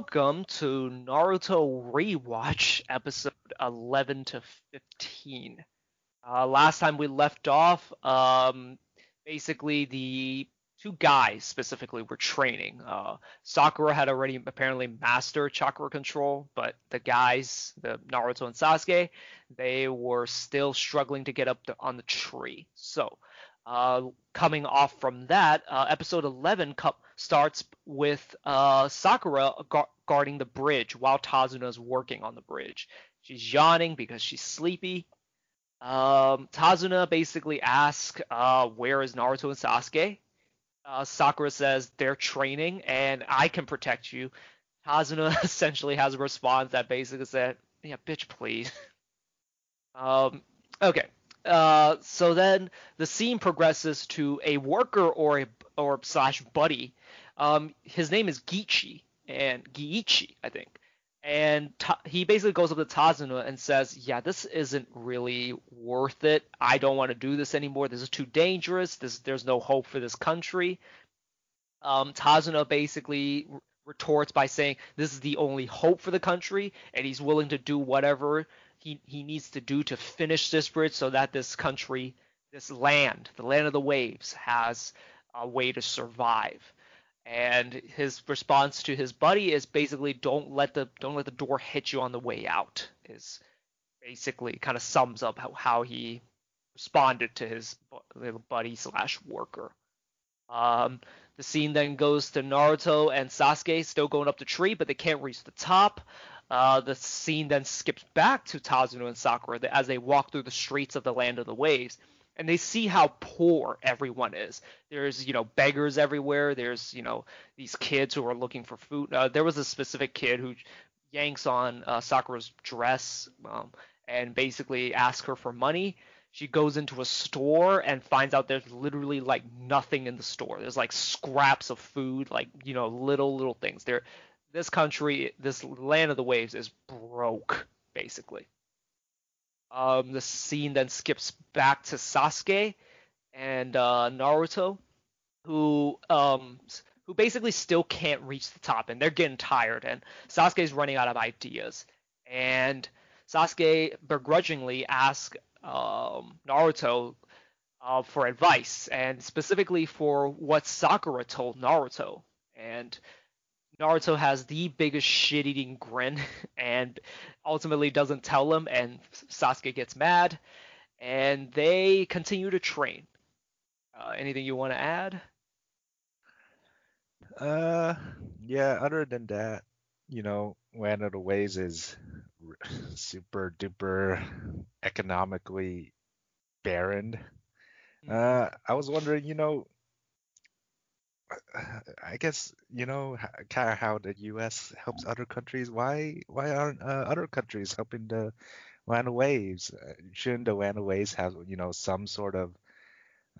welcome to Naruto Rewatch episode 11 to 15. Uh, last time we left off, um, basically the two guys specifically were training. Uh, Sakura had already apparently mastered chakra control, but the guys, the Naruto and Sasuke, they were still struggling to get up the, on the tree. So, uh, coming off from that, uh, episode 11 co- starts with uh, Sakura gu- guarding the bridge while Tazuna is working on the bridge. She's yawning because she's sleepy. Um, Tazuna basically asks, uh, "Where is Naruto and Sasuke?" Uh, Sakura says they're training and I can protect you. Tazuna essentially has a response that basically said, "Yeah, bitch, please." um, okay. Uh, so then the scene progresses to a worker or a or slash buddy. Um, his name is Gichi and Giichi, I think. And ta- he basically goes up to Tazuna and says, "Yeah, this isn't really worth it. I don't want to do this anymore. This is too dangerous. This, there's no hope for this country." Um, Tazuna basically retorts by saying, "This is the only hope for the country, and he's willing to do whatever he he needs to do to finish this bridge so that this country, this land, the land of the waves, has a way to survive." And his response to his buddy is basically don't let the don't let the door hit you on the way out is basically kind of sums up how, how he responded to his buddy slash worker. Um, the scene then goes to naruto and sasuke still going up the tree but they can't reach the top. Uh, the scene then skips back to Tazuna and Sakura as they walk through the streets of the land of the waves and they see how poor everyone is. There's, you know, beggars everywhere. There's, you know, these kids who are looking for food. Uh, there was a specific kid who yanks on uh, Sakura's dress um, and basically asks her for money. She goes into a store and finds out there's literally like nothing in the store. There's like scraps of food, like you know, little little things. There, this country, this land of the waves is broke basically. Um, the scene then skips back to Sasuke and uh, Naruto, who um, who basically still can't reach the top, and they're getting tired, and Sasuke's running out of ideas, and Sasuke begrudgingly asks um, Naruto uh, for advice, and specifically for what Sakura told Naruto, and Naruto has the biggest shit-eating grin and ultimately doesn't tell him, and Sasuke gets mad, and they continue to train. Uh, anything you want to add? Uh, yeah. Other than that, you know, Land of the Waves is super duper economically barren. Mm-hmm. Uh, I was wondering, you know, I guess you know kind of how the U.S. helps other countries. Why why aren't uh, other countries helping the waves? Uh, shouldn't the waves have you know some sort of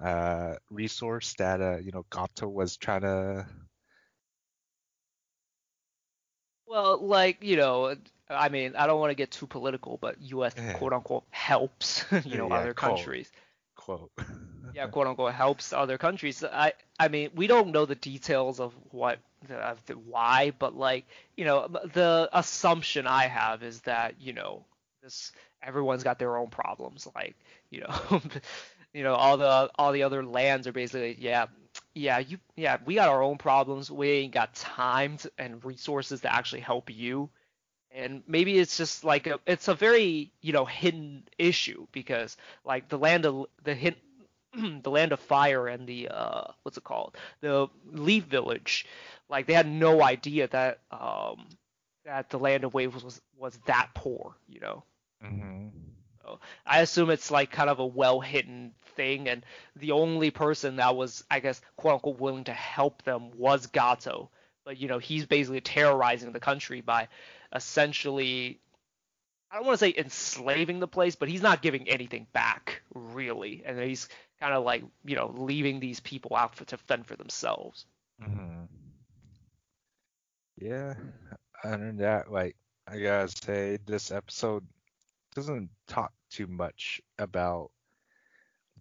uh, resource that uh, you know Gato was trying to? Well, like you know, I mean, I don't want to get too political, but U.S. Yeah. quote unquote helps you know yeah, other countries quote. yeah, quote unquote helps other countries. I I mean, we don't know the details of what of the why, but like you know, the assumption I have is that you know this everyone's got their own problems. Like you know, you know all the all the other lands are basically yeah yeah you yeah we got our own problems. We ain't got time to, and resources to actually help you and maybe it's just like a, it's a very you know hidden issue because like the land of the hit the land of fire and the uh what's it called? The leaf village. Like they had no idea that um that the land of waves was was that poor you know? Mm-hmm. so i assume it's like kind of a well hidden thing and the only person that was i guess quote unquote willing to help them was gato but you know he's basically terrorizing the country by essentially I don't want to say enslaving the place, but he's not giving anything back really, and he's kind of like you know leaving these people out for, to fend for themselves. Mm-hmm. Yeah, other than that, like I gotta say, this episode doesn't talk too much about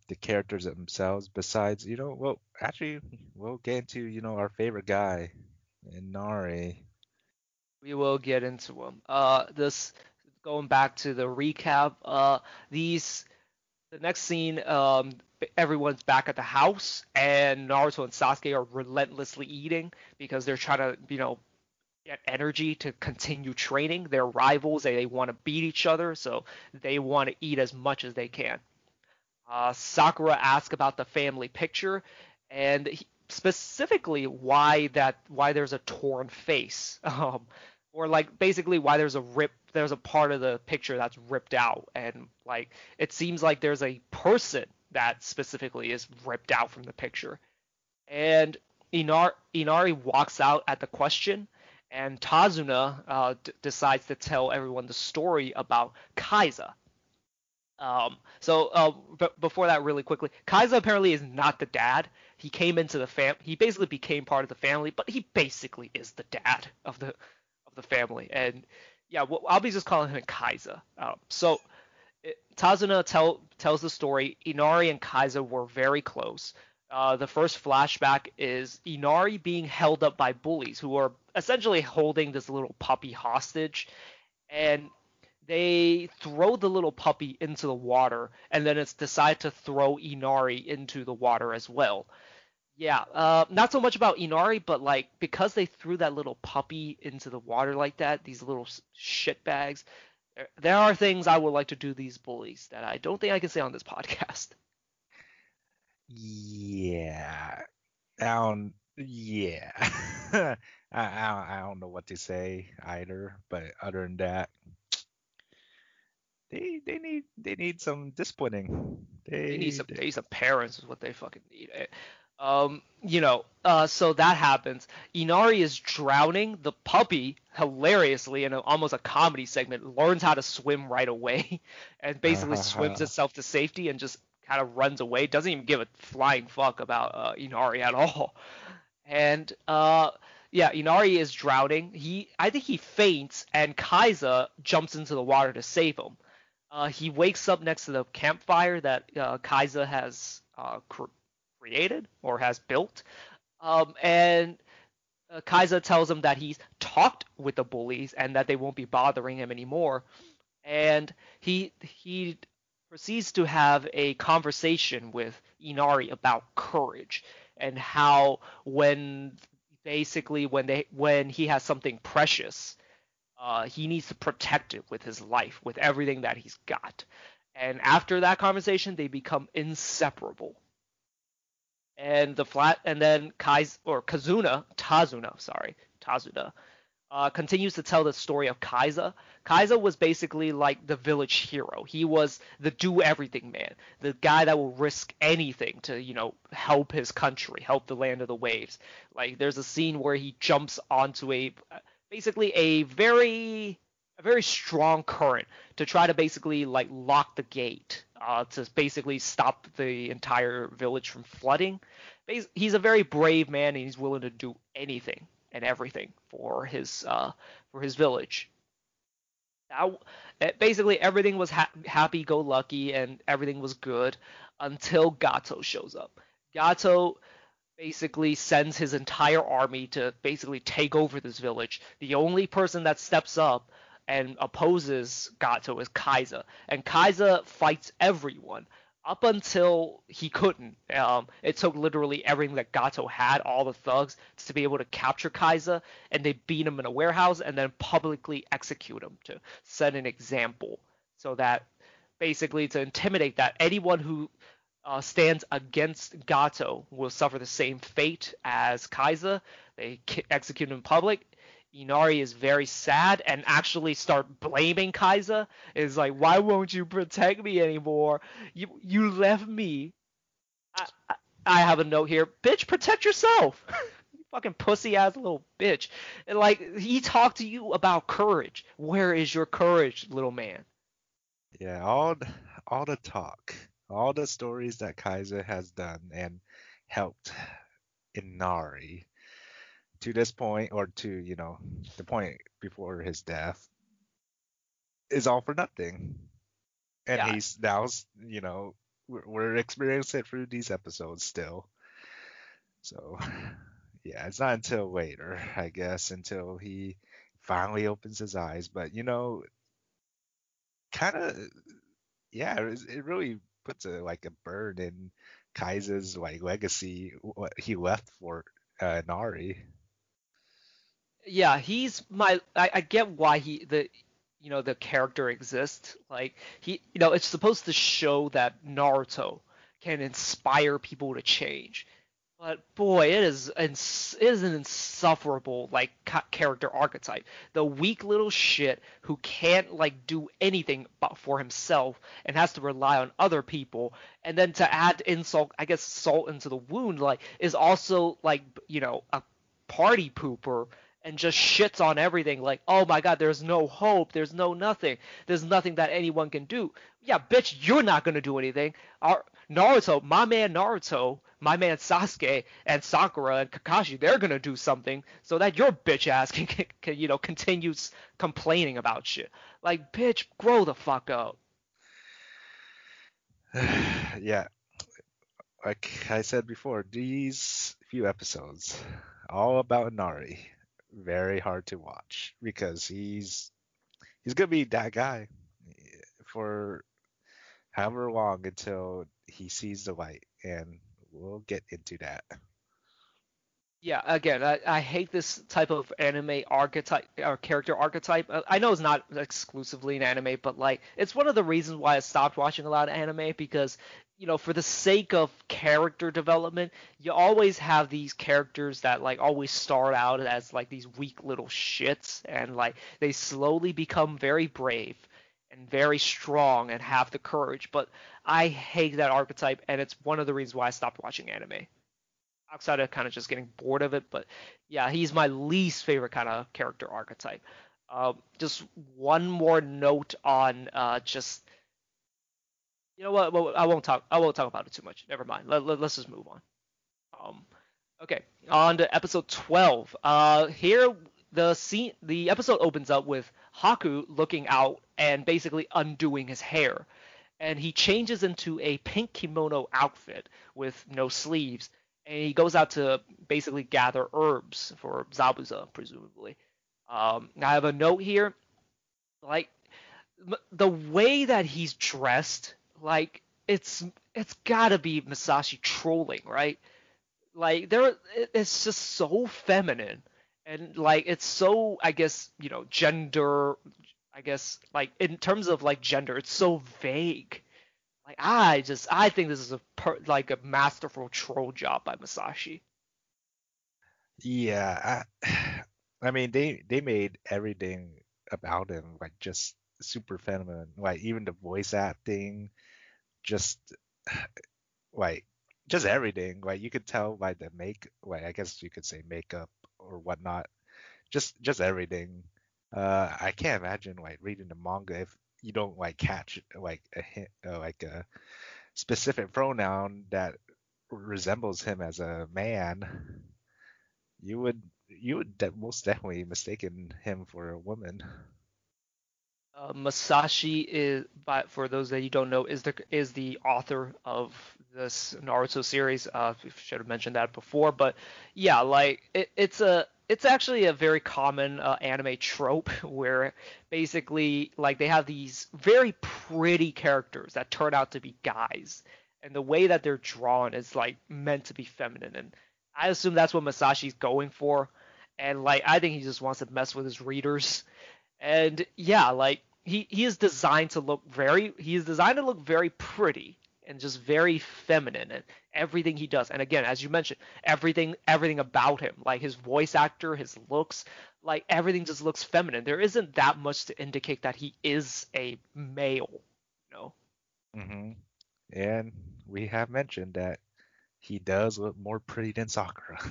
the characters themselves. Besides, you know, well, actually, we'll get into you know our favorite guy, Inari We will get into them. Uh, this going back to the recap. Uh, these the next scene. Um, everyone's back at the house, and Naruto and Sasuke are relentlessly eating because they're trying to, you know, get energy to continue training. They're rivals. They, they want to beat each other, so they want to eat as much as they can. Uh, Sakura asks about the family picture, and he, specifically why that why there's a torn face, um, or like basically why there's a rip there's a part of the picture that's ripped out, and like it seems like there's a person that specifically is ripped out from the picture, and Inar- Inari walks out at the question, and Tazuna uh, d- decides to tell everyone the story about Kaiza. Um, so uh, b- before that, really quickly, Kaiza apparently is not the dad. He came into the fam. He basically became part of the family, but he basically is the dad of the of the family. And yeah, well, I'll be just calling him Kaiza. Um, so Tazuna tell, tells the story. Inari and Kaiza were very close. Uh, the first flashback is Inari being held up by bullies who are essentially holding this little puppy hostage, and they throw the little puppy into the water, and then it's decided to throw Inari into the water as well. Yeah, uh, not so much about Inari, but like because they threw that little puppy into the water like that, these little shit bags. There, there are things I would like to do these bullies that I don't think I can say on this podcast. Yeah. I don't. Yeah. I, I I don't know what to say either. But other than that, they they need they need some disciplining. They, they need some they need some parents is what they fucking need. Um, you know, uh, so that happens. Inari is drowning. The puppy, hilariously, in a, almost a comedy segment, learns how to swim right away, and basically uh-huh. swims itself to safety and just kind of runs away. Doesn't even give a flying fuck about uh, Inari at all. And uh, yeah, Inari is drowning. He, I think he faints, and Kaiza jumps into the water to save him. Uh, he wakes up next to the campfire that uh, Kaiza has uh, cr- created or has built, um, and uh, Kaiza tells him that he's talked with the bullies and that they won't be bothering him anymore. And he he proceeds to have a conversation with Inari about courage and how when basically when they when he has something precious, uh, he needs to protect it with his life, with everything that he's got. And after that conversation, they become inseparable. And the flat and then Kai's or Kazuna, Tazuna, sorry, Tazuna, uh, continues to tell the story of Kaiza. Kaiza was basically like the village hero. He was the do everything man, the guy that will risk anything to, you know, help his country, help the land of the waves. Like there's a scene where he jumps onto a basically a very a very strong current to try to basically like lock the gate uh, to basically stop the entire village from flooding. He's a very brave man and he's willing to do anything and everything for his uh, for his village. Eh, basically everything was ha- happy go lucky and everything was good until Gato shows up. Gato basically sends his entire army to basically take over this village. The only person that steps up and opposes Gato is Kaiza, and Kaiza fights everyone up until he couldn't. Um, it took literally everything that Gato had, all the thugs, to be able to capture Kaiza, and they beat him in a warehouse and then publicly execute him to set an example, so that basically to intimidate that anyone who uh, stands against Gato will suffer the same fate as Kaiza. They execute him in public. Inari is very sad and actually start blaming Kaiza. Is like, why won't you protect me anymore? You you left me. I, I, I have a note here. Bitch, protect yourself. you fucking pussy ass little bitch. And like he talked to you about courage. Where is your courage, little man? Yeah, all all the talk, all the stories that Kaiza has done and helped Inari to this point or to you know the point before his death is all for nothing and yeah. he's now you know we're, we're experiencing it through these episodes still so yeah it's not until later i guess until he finally opens his eyes. But you know, kind of, yeah, it, it really puts a like a burn in Kai's like legacy, what he left for uh, Nari. Yeah, he's my. I, I get why he the you know the character exists. Like he, you know, it's supposed to show that Naruto can inspire people to change. But boy, it is it is an insufferable like character archetype. The weak little shit who can't like do anything but for himself and has to rely on other people. And then to add insult, I guess salt into the wound, like is also like you know a party pooper and just shits on everything like oh my god there's no hope there's no nothing there's nothing that anyone can do. Yeah bitch you're not going to do anything. Our naruto my man naruto my man sasuke and sakura and kakashi they're going to do something so that your bitch ass can, can, can you know continues complaining about shit. Like bitch grow the fuck up. Yeah. Like i said before these few episodes all about nari very hard to watch because he's he's gonna be that guy for however long until he sees the light, and we'll get into that. Yeah, again, I, I hate this type of anime archetype or character archetype. Uh, I know it's not exclusively an anime, but like it's one of the reasons why I stopped watching a lot of anime because you know, for the sake of character development, you always have these characters that like always start out as like these weak little shits and like they slowly become very brave and very strong and have the courage. But I hate that archetype and it's one of the reasons why I stopped watching anime. Outside of kind of just getting bored of it, but yeah, he's my least favorite kind of character archetype. Um, just one more note on uh, just you know what? Well, I won't talk. I won't talk about it too much. Never mind. Let, let, us just move on. Um, okay, on to episode 12. Uh, here the scene, the episode opens up with Haku looking out and basically undoing his hair, and he changes into a pink kimono outfit with no sleeves, and he goes out to basically gather herbs for Zabuza, presumably. Um, I have a note here, like the way that he's dressed like it's it's gotta be Masashi trolling, right? Like there, it's just so feminine, and like it's so I guess you know gender. I guess like in terms of like gender, it's so vague. Like I just I think this is a per, like a masterful troll job by Masashi. Yeah, I, I mean they they made everything about him like just super feminine. Like even the voice acting, just like just everything. Like you could tell by the make, like I guess you could say makeup or whatnot. Just just everything. Uh, I can't imagine like reading the manga if you don't like catch like a hint, uh, like a specific pronoun that resembles him as a man. You would you would de- most definitely mistaken him for a woman. Uh, Masashi is, but for those that you don't know, is the is the author of this Naruto series. Uh, should have mentioned that before, but yeah, like it, it's a it's actually a very common uh, anime trope where basically like they have these very pretty characters that turn out to be guys, and the way that they're drawn is like meant to be feminine, and I assume that's what Masashi's going for, and like I think he just wants to mess with his readers. And yeah, like he he is designed to look very he is designed to look very pretty and just very feminine and everything he does. And again as you mentioned everything everything about him like his voice actor his looks like everything just looks feminine. There isn't that much to indicate that he is a male you know? Mm-hmm. and we have mentioned that he does look more pretty than sakura.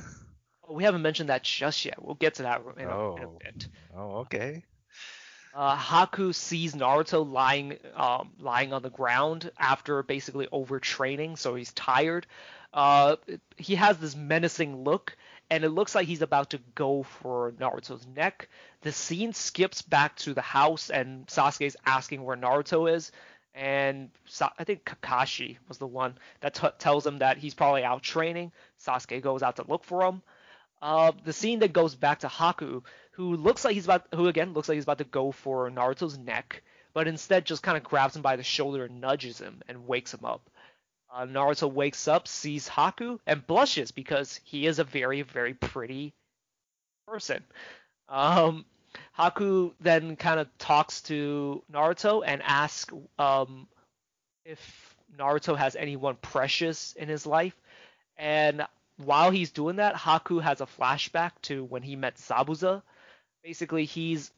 Oh, we haven't mentioned that just yet. We'll get to that in a, oh. in a bit. Oh okay uh, Haku sees Naruto lying um, lying on the ground after basically overtraining, so he's tired. Uh, he has this menacing look, and it looks like he's about to go for Naruto's neck. The scene skips back to the house, and Sasuke's asking where Naruto is, and Sa- I think Kakashi was the one that t- tells him that he's probably out training. Sasuke goes out to look for him. Uh, the scene that goes back to Haku, who looks like he's about, who again looks like he's about to go for Naruto's neck, but instead just kind of grabs him by the shoulder and nudges him and wakes him up. Uh, Naruto wakes up, sees Haku, and blushes because he is a very, very pretty person. Um, Haku then kind of talks to Naruto and asks um, if Naruto has anyone precious in his life. And while he's doing that, Haku has a flashback to when he met Zabuza. Basically, he's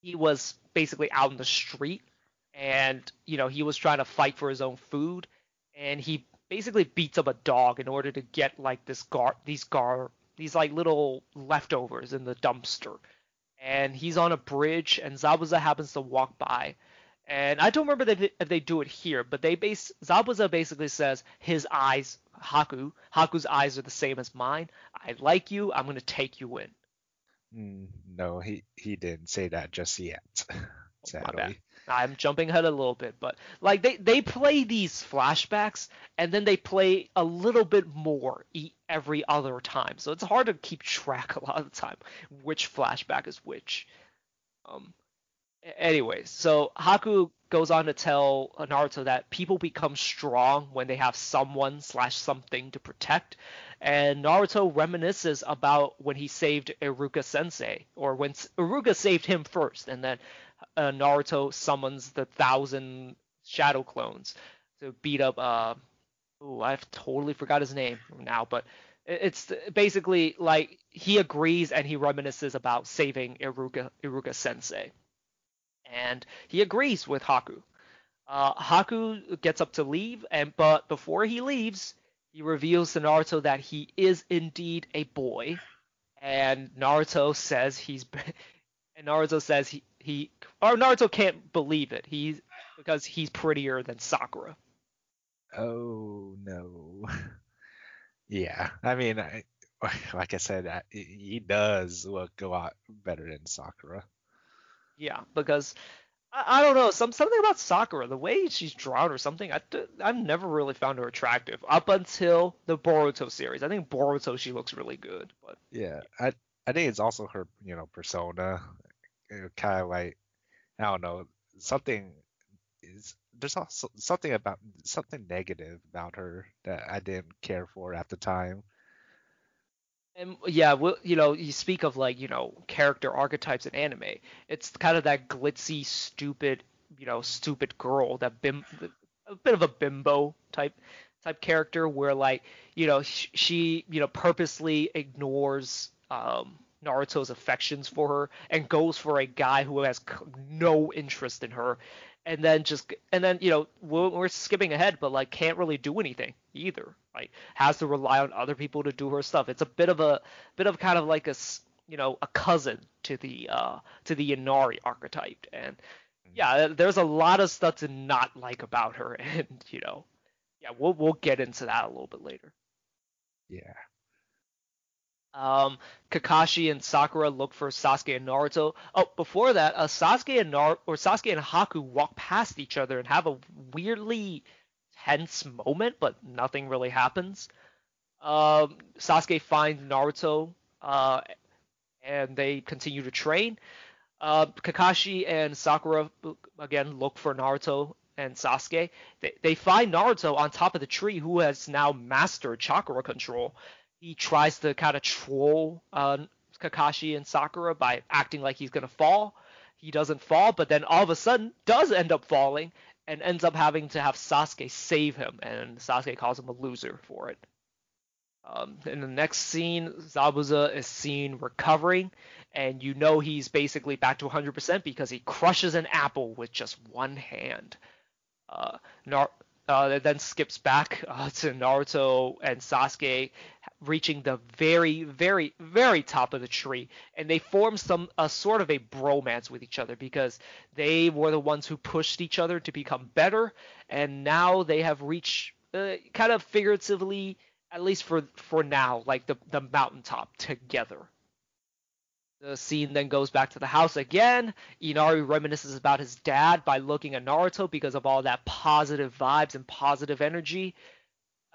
he was basically out in the street and you know he was trying to fight for his own food. And he basically beats up a dog in order to get like this gar these gar these like little leftovers in the dumpster. And he's on a bridge and Zabuza happens to walk by. And I don't remember if they, if they do it here but they base Zabuza basically says his eyes Haku Haku's eyes are the same as mine. I like you. I'm going to take you in Mm, no, he he didn't say that just yet. Sadly. I'm jumping ahead a little bit, but like they they play these flashbacks and then they play a little bit more every other time, so it's hard to keep track a lot of the time which flashback is which. Um. Anyways, so Haku goes on to tell Naruto that people become strong when they have someone slash something to protect, and Naruto reminisces about when he saved Iruka Sensei, or when Iruka saved him first, and then uh, Naruto summons the thousand shadow clones to beat up. Uh, ooh, I've totally forgot his name now, but it's basically like he agrees and he reminisces about saving Iruka Iruka Sensei, and he agrees with Haku. Uh, Haku gets up to leave, and but before he leaves, he reveals to Naruto that he is indeed a boy, and Naruto says he's and Naruto says he he or Naruto can't believe it. He's because he's prettier than Sakura. Oh no. yeah, I mean, I, like I said, he does look a lot better than Sakura. Yeah, because I, I don't know. Some something about Sakura, the way she's drawn or something. I I've never really found her attractive up until the Boruto series. I think Boruto she looks really good, but yeah, I I think it's also her you know persona, kind of like I don't know something is there's also something about something negative about her that I didn't care for at the time. And yeah, well, you know, you speak of like, you know, character archetypes in anime. It's kind of that glitzy, stupid, you know, stupid girl, that bim, a bit of a bimbo type type character where like, you know, she, you know, purposely ignores um Naruto's affections for her and goes for a guy who has no interest in her and then just and then you know we're, we're, skipping ahead but like can't really do anything either like has to rely on other people to do her stuff. It's a bit of a bit of kind of like a you know a cousin to the uh to the Inari archetype. And mm-hmm. yeah there's a lot of stuff to not like about her. And you know yeah we'll we'll get into that a little bit later. Yeah um, Kakashi and Sakura look for Sasuke and Naruto. Oh, before that, uh, Sasuke and Nar- or Sasuke and Haku walk past each other and have a weirdly tense moment, but nothing really happens. Um, Sasuke finds Naruto, uh, and they continue to train. Uh, Kakashi and Sakura again look for Naruto and Sasuke. They, they find Naruto on top of the tree, who has now mastered chakra control he tries to kind of troll uh, Kakashi and Sakura by acting like he's gonna fall. He doesn't fall, but then all of a sudden does end up falling and ends up having to have Sasuke save him, and Sasuke calls him a loser for it. Um, in the next scene, Zabuza is seen recovering, and you know he's basically back to 100% because he crushes an apple with just one hand. Uh, Nar- uh, then skips back uh, to Naruto and Sasuke reaching the very, very, very top of the tree, and they form some a sort of a bromance with each other because they were the ones who pushed each other to become better, and now they have reached uh, kind of figuratively, at least for for now, like the the mountaintop together. The scene then goes back to the house again. Inari reminisces about his dad by looking at Naruto because of all that positive vibes and positive energy.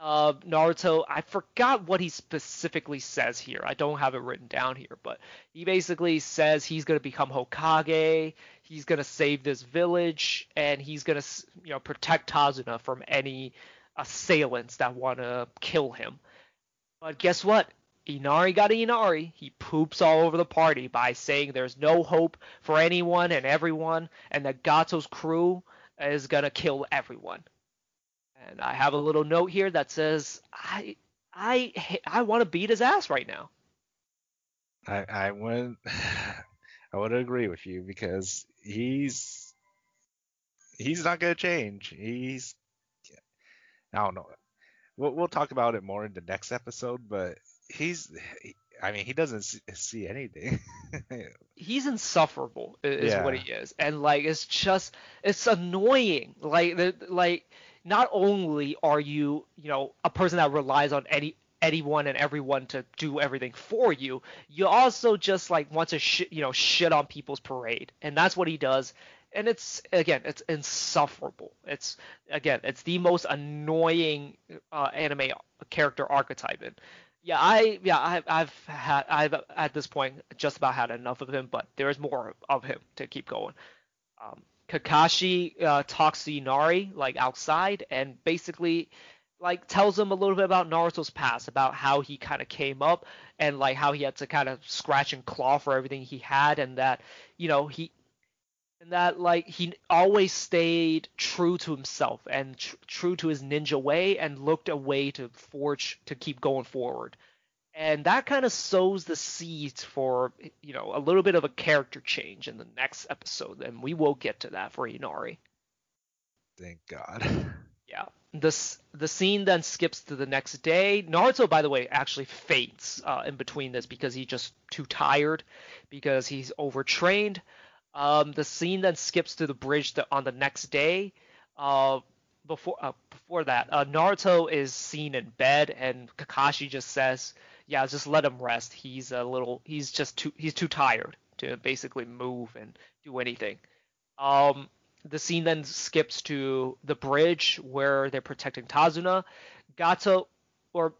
Uh, Naruto, I forgot what he specifically says here. I don't have it written down here, but he basically says he's going to become Hokage, he's going to save this village, and he's going to, you know, protect Tazuna from any assailants that want to kill him. But guess what? Inari got Inari. He poops all over the party by saying there's no hope for anyone and everyone, and that Gato's crew is gonna kill everyone. And I have a little note here that says I I I want to beat his ass right now. I I would I would agree with you because he's he's not gonna change. He's I don't know. We'll we'll talk about it more in the next episode, but he's I mean, he doesn't see anything. he's insufferable, is yeah. what he is, and like it's just it's annoying. Like like not only are you you know a person that relies on any anyone and everyone to do everything for you, you also just like want to sh- you know shit on people's parade, and that's what he does. And it's again, it's insufferable. It's again, it's the most annoying uh, anime character archetype. Yeah, I yeah I've I've had I've at this point just about had enough of him, but there is more of him to keep going. Um, Kakashi uh, talks to Inari like outside and basically like tells him a little bit about Naruto's past, about how he kind of came up and like how he had to kind of scratch and claw for everything he had, and that you know he and that like he always stayed true to himself and tr- true to his ninja way and looked a way to forge to keep going forward and that kind of sows the seeds for you know a little bit of a character change in the next episode and we will get to that for inari. Thank god. Yeah. This the scene then skips to the next day. Naruto by the way actually faints uh, in between this because he's just too tired because he's overtrained. Um, the scene then skips to the bridge on the next day. Uh, before uh, before that, uh, Naruto is seen in bed, and Kakashi just says, "Yeah, just let him rest. He's a little. He's just too. He's too tired to basically move and do anything." Um, the scene then skips to the bridge where they're protecting Tazuna. Gato, or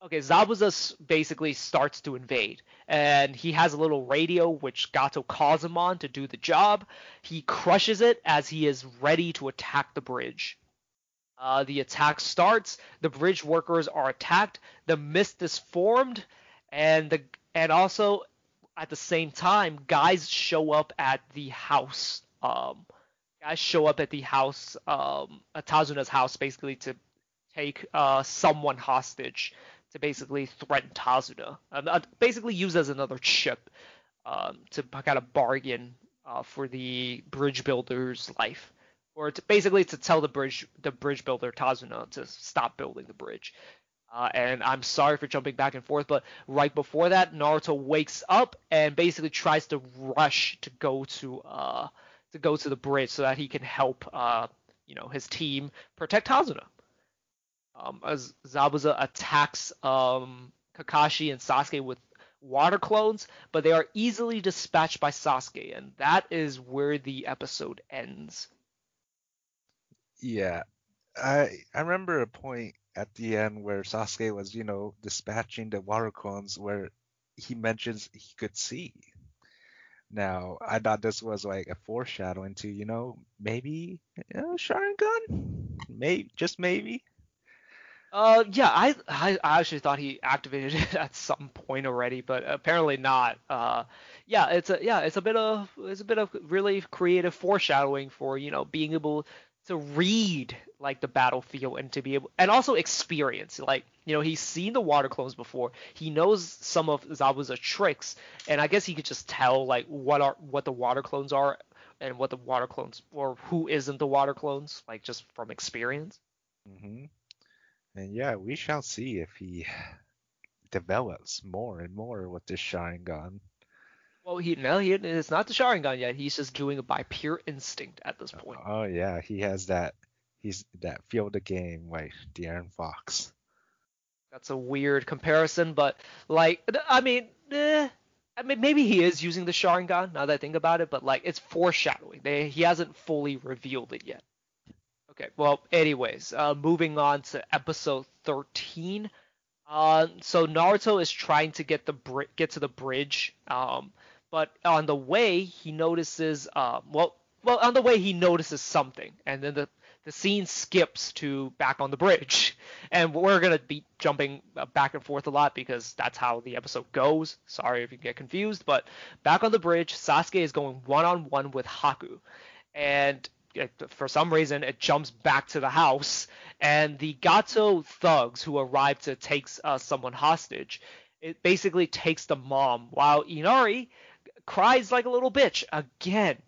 Okay, Zabuza basically starts to invade, and he has a little radio which Gato calls him on to do the job. He crushes it as he is ready to attack the bridge. Uh, the attack starts. The bridge workers are attacked. The mist is formed, and the and also at the same time, guys show up at the house. Um, guys show up at the house, um, at Tazuna's house, basically to take uh, someone hostage to basically threaten Tazuna. Um, uh, basically use as another chip um, to kind of bargain uh, for the bridge builder's life, or to basically to tell the bridge the bridge builder Tazuna to stop building the bridge. Uh, and I'm sorry for jumping back and forth, but right before that, Naruto wakes up and basically tries to rush to go to uh, to go to the bridge so that he can help uh, you know his team protect Tazuna um, as Zabuza attacks um, Kakashi and Sasuke with water clones, but they are easily dispatched by Sasuke, and that is where the episode ends. Yeah, I I remember a point at the end where Sasuke was, you know, dispatching the water clones where he mentions he could see. Now, I thought this was like a foreshadowing to, you know, maybe you know, Sharingan, maybe just maybe. Uh, yeah, I, I actually thought he activated it at some point already, but apparently not. Uh, yeah, it's a yeah, it's a bit of it's a bit of really creative foreshadowing for you know being able to read like the battlefield and to be able and also experience like you know he's seen the water clones before he knows some of Zabuza's tricks and I guess he could just tell like what are what the water clones are and what the water clones or who isn't the water clones like just from experience. Mm-hmm. And yeah, we shall see if he develops more and more with this Sharingan. Well, he no, he it's not the Sharingan yet. He's just doing it by pure instinct at this point. Oh yeah, he has that. He's that feel the game like De'Aaron Fox. That's a weird comparison, but like, I mean, eh, I mean, maybe he is using the Sharingan now that I think about it, but like, it's foreshadowing. They, he hasn't fully revealed it yet. Okay. Well, anyways, uh, moving on to episode 13. Uh, so Naruto is trying to get the bri- get to the bridge, um, but on the way he notices, uh, well, well, on the way he notices something, and then the the scene skips to back on the bridge, and we're gonna be jumping uh, back and forth a lot because that's how the episode goes. Sorry if you get confused, but back on the bridge, Sasuke is going one on one with Haku, and it, for some reason it jumps back to the house, and the Gato thugs who arrive to take uh, someone hostage, it basically takes the mom, while Inari cries like a little bitch again.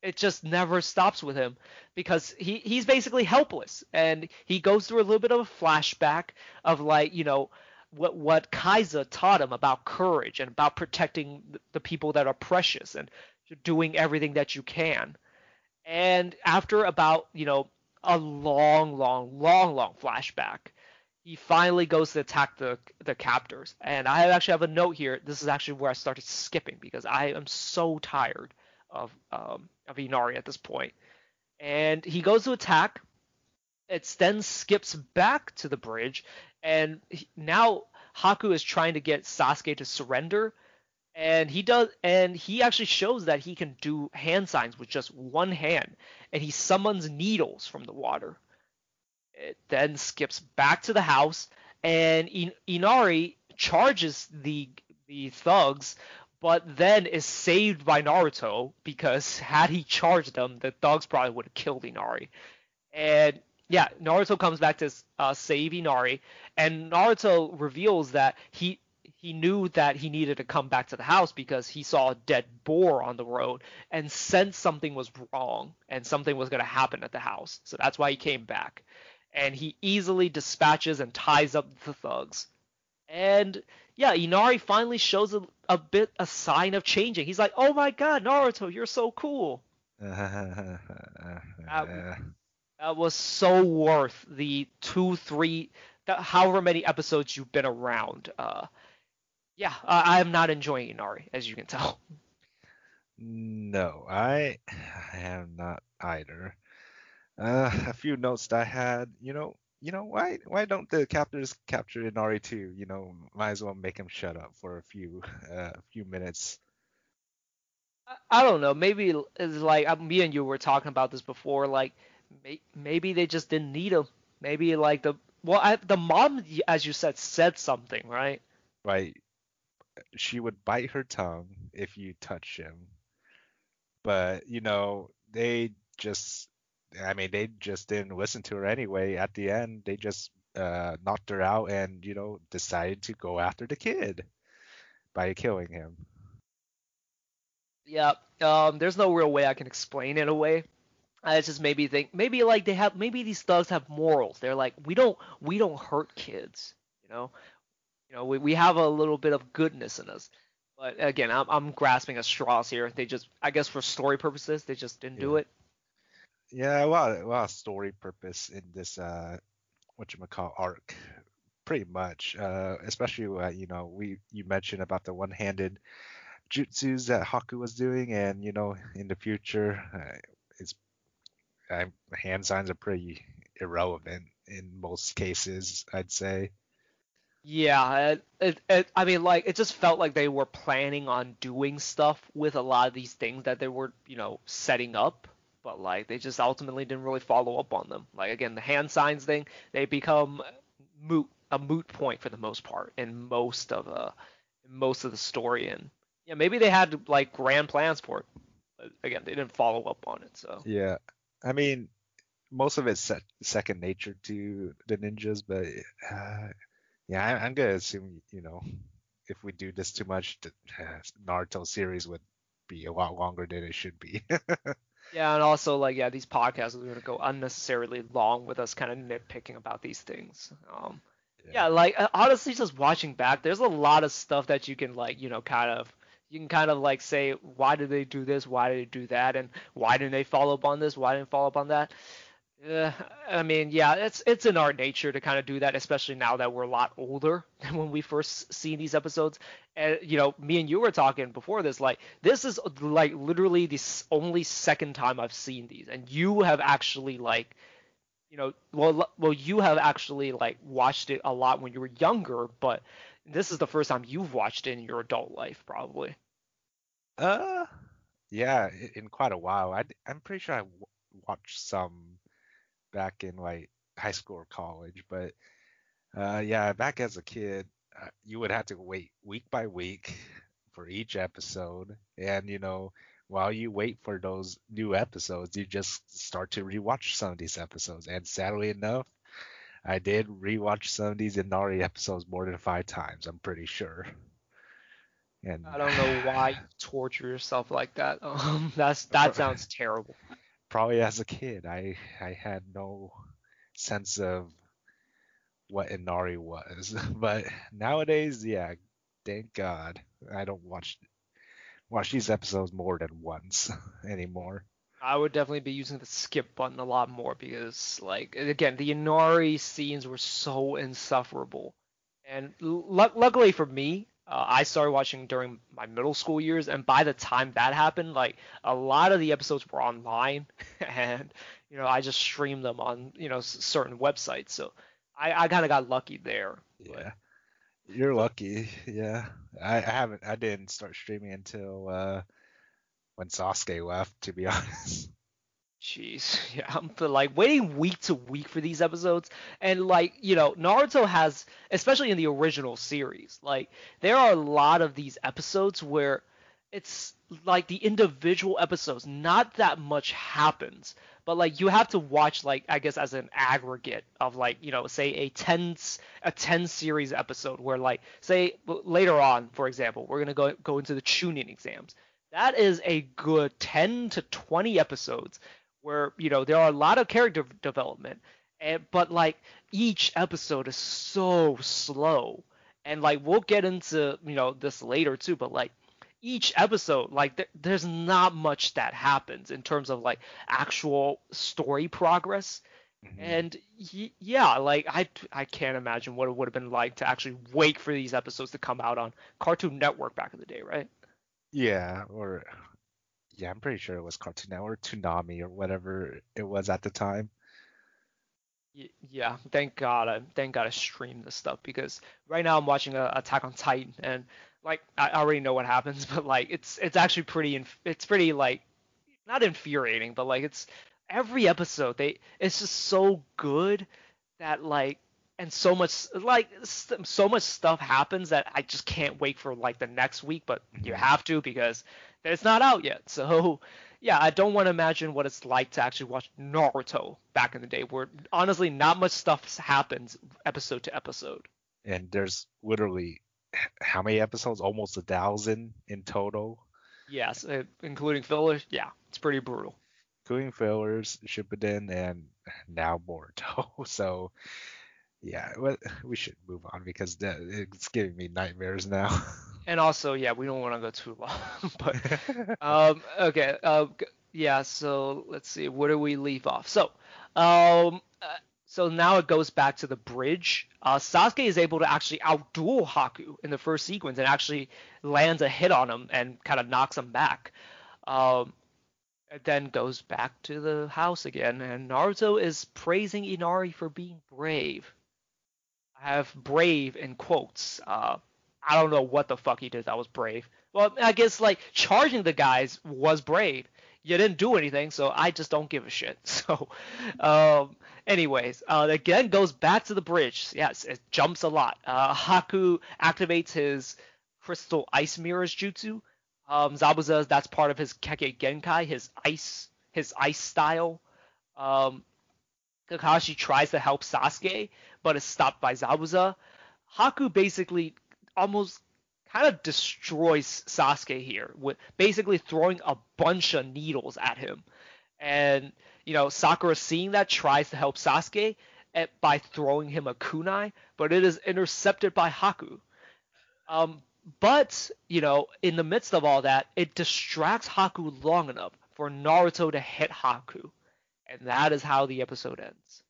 It just never stops with him because he, he's basically helpless, and he goes through a little bit of a flashback of like you know what what Kaiza taught him about courage and about protecting the people that are precious and doing everything that you can. And after about, you know, a long, long, long, long flashback, he finally goes to attack the the captors. And I actually have a note here. This is actually where I started skipping because I am so tired of um, of Inari at this point. And he goes to attack. It then skips back to the bridge, and he, now Haku is trying to get Sasuke to surrender and he does and he actually shows that he can do hand signs with just one hand and he summons needles from the water it then skips back to the house and inari charges the the thugs but then is saved by naruto because had he charged them the thugs probably would have killed inari and yeah naruto comes back to uh, save inari and naruto reveals that he he knew that he needed to come back to the house because he saw a dead boar on the road and sensed something was wrong and something was going to happen at the house. So that's why he came back. And he easily dispatches and ties up the thugs. And yeah, Inari finally shows a, a bit a sign of changing. He's like, "Oh my god, Naruto, you're so cool." that, that was so worth the two, three, however many episodes you've been around. Uh, yeah, uh, I am not enjoying Inari, as you can tell. No, I, I am not either. Uh, a few notes that I had, you know, you know why why don't the captors capture Inari too? You know, might as well make him shut up for a few uh, a few minutes. I, I don't know. Maybe it's like uh, me and you were talking about this before. Like may, maybe they just didn't need him. Maybe like the well, I, the mom, as you said, said something, right? Right she would bite her tongue if you touch him. But, you know, they just I mean, they just didn't listen to her anyway. At the end, they just uh, knocked her out and, you know, decided to go after the kid by killing him. Yeah, um, there's no real way I can explain it away. I just maybe think maybe like they have maybe these thugs have morals. They're like we don't we don't hurt kids, you know. You know, we, we have a little bit of goodness in us. But again, I'm, I'm grasping at straws here. They just, I guess, for story purposes, they just didn't yeah. do it. Yeah, well, well, story purpose in this uh, what you call arc, pretty much. Uh, especially uh, you know, we you mentioned about the one-handed jutsus that Haku was doing, and you know, in the future, uh, it's uh, hand signs are pretty irrelevant in most cases, I'd say. Yeah, it, it, it, I mean, like, it just felt like they were planning on doing stuff with a lot of these things that they were, you know, setting up, but like they just ultimately didn't really follow up on them. Like again, the hand signs thing, they become moot, a moot point for the most part in most of uh, most of the story. And yeah, maybe they had like grand plans for it, but again, they didn't follow up on it. So yeah, I mean, most of it's second nature to the ninjas, but. Uh, yeah, I, am gonna assume you know if we do this too much, the uh, Naruto series would be a lot longer than it should be. yeah, and also like yeah, these podcasts are gonna go unnecessarily long with us kind of nitpicking about these things. Um, yeah. yeah, like uh, honestly, just watching back, there's a lot of stuff that you can like you know kind of you can kind of like say why did they do this, why did they do that, and why didn't they follow up on this, why didn't they follow up on that. Uh, I mean, yeah, it's it's in our nature to kind of do that, especially now that we're a lot older than when we first see these episodes. And you know, me and you were talking before this, like this is like literally the only second time I've seen these, and you have actually like you know, well, well, you have actually like watched it a lot when you were younger, but this is the first time you've watched it in your adult life, probably. Uh, yeah, in quite a while. I, I'm pretty sure I watched some back in like high school or college, but uh, yeah, back as a kid, uh, you would have to wait week by week for each episode, and you know, while you wait for those new episodes, you just start to rewatch some of these episodes. And sadly enough, I did rewatch some of these Inari episodes more than five times. I'm pretty sure. And I don't know why you torture yourself like that. Um, that's that sounds terrible. Probably as a kid, I I had no sense of what Inari was, but nowadays, yeah, thank God I don't watch watch these episodes more than once anymore. I would definitely be using the skip button a lot more because, like, again, the Inari scenes were so insufferable. And l- luckily for me, uh, I started watching during my middle school years, and by the time that happened, like a lot of the episodes were online, and you know I just streamed them on you know certain websites. So I, I kind of got lucky there. Yeah, but. you're lucky. Yeah, I, I haven't. I didn't start streaming until uh, when Sasuke left, to be honest. Jeez, yeah, I'm like waiting week to week for these episodes, and like you know, Naruto has, especially in the original series, like there are a lot of these episodes where it's like the individual episodes, not that much happens, but like you have to watch like I guess as an aggregate of like you know say a 10 a 10 series episode where like say later on, for example, we're gonna go go into the Chunin exams. That is a good 10 to 20 episodes where you know there are a lot of character development and but like each episode is so slow. And like we'll get into you know this later too but like each episode like th- there's not much that happens in terms of like actual story progress. Mm-hmm. and y- yeah like i i can't imagine what it would have been like to actually wait for these episodes to come out on cartoon network back in the day right? Yeah, or yeah, I'm pretty sure it was Cartoon Network, or Toonami, or whatever it was at the time. Yeah, thank God, I thank God I streamed this stuff because right now I'm watching a, Attack on Titan and like I already know what happens, but like it's it's actually pretty inf- it's pretty like not infuriating, but like it's every episode they it's just so good that like and so much like so much stuff happens that I just can't wait for like the next week, but you mm-hmm. have to because it's not out yet. So yeah, I don't want to imagine what it's like to actually watch Naruto back in the day, where honestly not much stuff happens episode to episode. And there's literally how many episodes? Almost a thousand in total. Yes, uh, including fillers. Yeah, it's pretty brutal. Including fillers, Shippuden, and now Boruto. So yeah, we should move on because it's giving me nightmares now. and also, yeah, we don't want to go too long. but um, okay, uh, yeah. So let's see, where do we leave off? So, um, uh, so now it goes back to the bridge. Uh, Sasuke is able to actually outduel Haku in the first sequence and actually lands a hit on him and kind of knocks him back. Um, then goes back to the house again, and Naruto is praising Inari for being brave. I have brave in quotes. Uh, I don't know what the fuck he did that was brave. Well, I guess like charging the guys was brave. You didn't do anything, so I just don't give a shit. So, um, anyways, uh, again goes back to the bridge. Yes, it jumps a lot. Uh, Haku activates his crystal ice mirrors jutsu. Um, Zabuza, that's part of his Kekkei Genkai, his ice, his ice style. Um, Kakashi tries to help Sasuke, but is stopped by Zabuza. Haku basically almost kind of destroys Sasuke here with basically throwing a bunch of needles at him. And you know, Sakura seeing that tries to help Sasuke at, by throwing him a kunai, but it is intercepted by Haku. Um, but you know, in the midst of all that, it distracts Haku long enough for Naruto to hit Haku, and that is how the episode ends.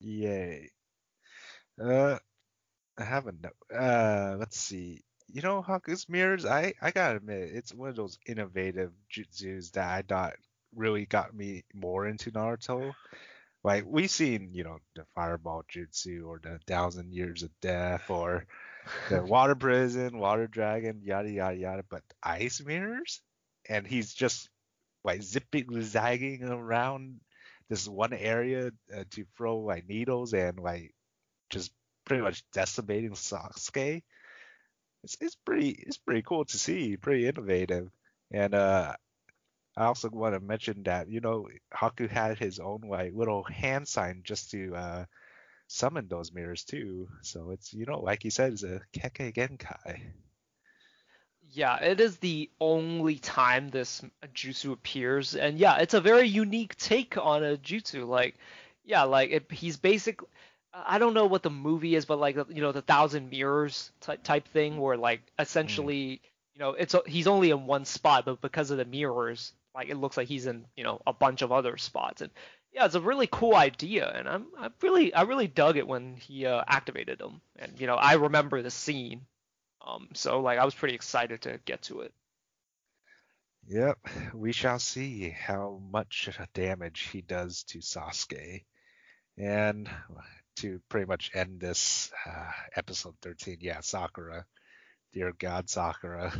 Yay. Uh, I haven't. Uh, let's see. You know, Haku's mirrors. I I gotta admit, it's one of those innovative jutsus that I thought really got me more into Naruto. like we've seen, you know, the fireball jutsu or the thousand years of death or the water prison, water dragon, yada yada yada. But ice mirrors, and he's just like zipping, zagging around this one area uh, to throw like needles and like just pretty much decimating Sasuke. It's it's pretty it's pretty cool to see, pretty innovative. And uh I also want to mention that you know Haku had his own like little hand sign just to uh summon those mirrors too. So it's you know like he said, it's a Kekkei Genkai. Yeah, it is the only time this jutsu appears, and yeah, it's a very unique take on a jutsu. Like, yeah, like it, he's basically. I don't know what the movie is, but like you know the thousand mirrors type type thing, where like essentially, mm. you know, it's he's only in one spot, but because of the mirrors, like it looks like he's in you know a bunch of other spots, and yeah, it's a really cool idea, and I'm I really I really dug it when he uh, activated them, and you know I remember the scene um, so like I was pretty excited to get to it. Yep, we shall see how much damage he does to Sasuke. And to pretty much end this uh, episode 13, yeah, Sakura. Dear God, Sakura.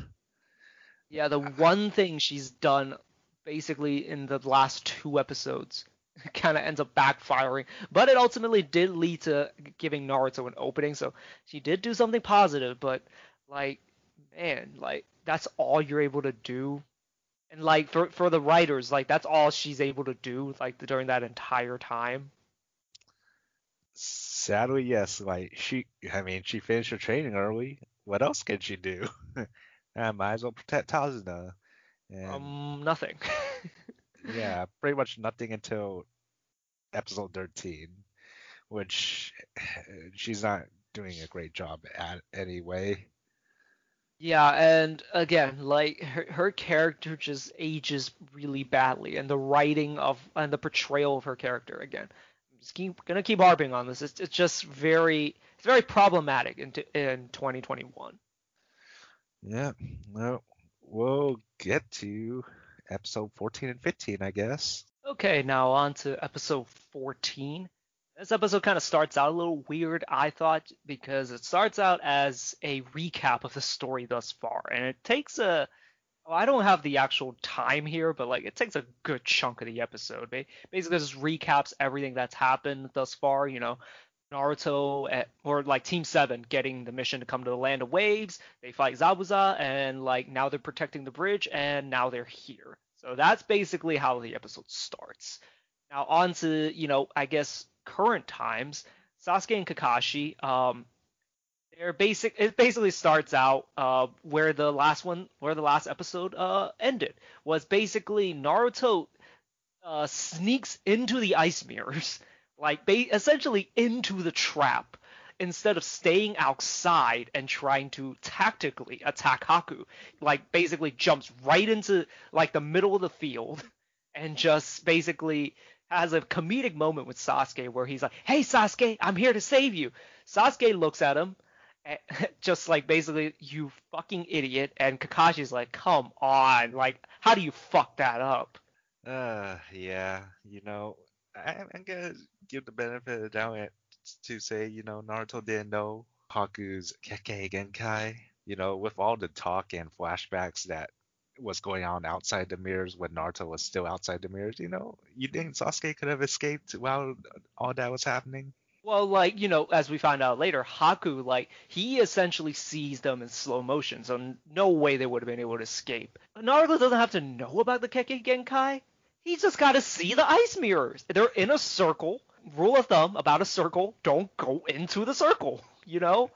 Yeah, the one thing she's done basically in the last two episodes kind of ends up backfiring, but it ultimately did lead to giving Naruto an opening. So she did do something positive, but like man like that's all you're able to do. And like for for the writers like that's all she's able to do like during that entire time. Sadly yes like she i mean she finished her training early. What else can she do? I might as well protect Tazuna. And, um nothing. Yeah pretty much nothing until episode 13 which she's not doing a great job at anyway yeah, and again, like her, her character just ages really badly, and the writing of and the portrayal of her character again. I'm just keep, gonna keep harping on this. It's, it's just very it's very problematic in in 2021. Yeah, well, we'll get to episode 14 and 15, I guess. Okay, now on to episode 14. This episode kind of starts out a little weird, I thought, because it starts out as a recap of the story thus far, and it takes a well, I don't have the actual time here, but like it takes a good chunk of the episode. Basically, just recaps everything that's happened thus far. You know, Naruto at, or like Team Seven getting the mission to come to the Land of Waves. They fight Zabuza, and like now they're protecting the bridge, and now they're here. So that's basically how the episode starts. Now on to you know, I guess current times, Sasuke and Kakashi, um, they're basic. It basically starts out uh, where the last one, where the last episode uh, ended, was basically Naruto uh, sneaks into the ice mirrors, like ba- essentially into the trap, instead of staying outside and trying to tactically attack Haku. Like basically jumps right into like the middle of the field and just basically has a comedic moment with Sasuke where he's like, "Hey Sasuke, I'm here to save you." Sasuke looks at him, just like basically, "You fucking idiot," and Kakashi's like, "Come on, like, how do you fuck that up?" Uh, yeah, you know, I, I'm gonna give the benefit of the doubt to say, you know, Naruto didn't know Haku's Kekkei Genkai. You know, with all the talk and flashbacks that was going on outside the mirrors when Naruto was still outside the mirrors. You know, you think Sasuke could have escaped while all that was happening? Well, like you know, as we find out later, Haku like he essentially sees them in slow motion, so no way they would have been able to escape. Naruto doesn't have to know about the Kekkei Genkai. He's just got to see the ice mirrors. They're in a circle. Rule of thumb about a circle: don't go into the circle. You know,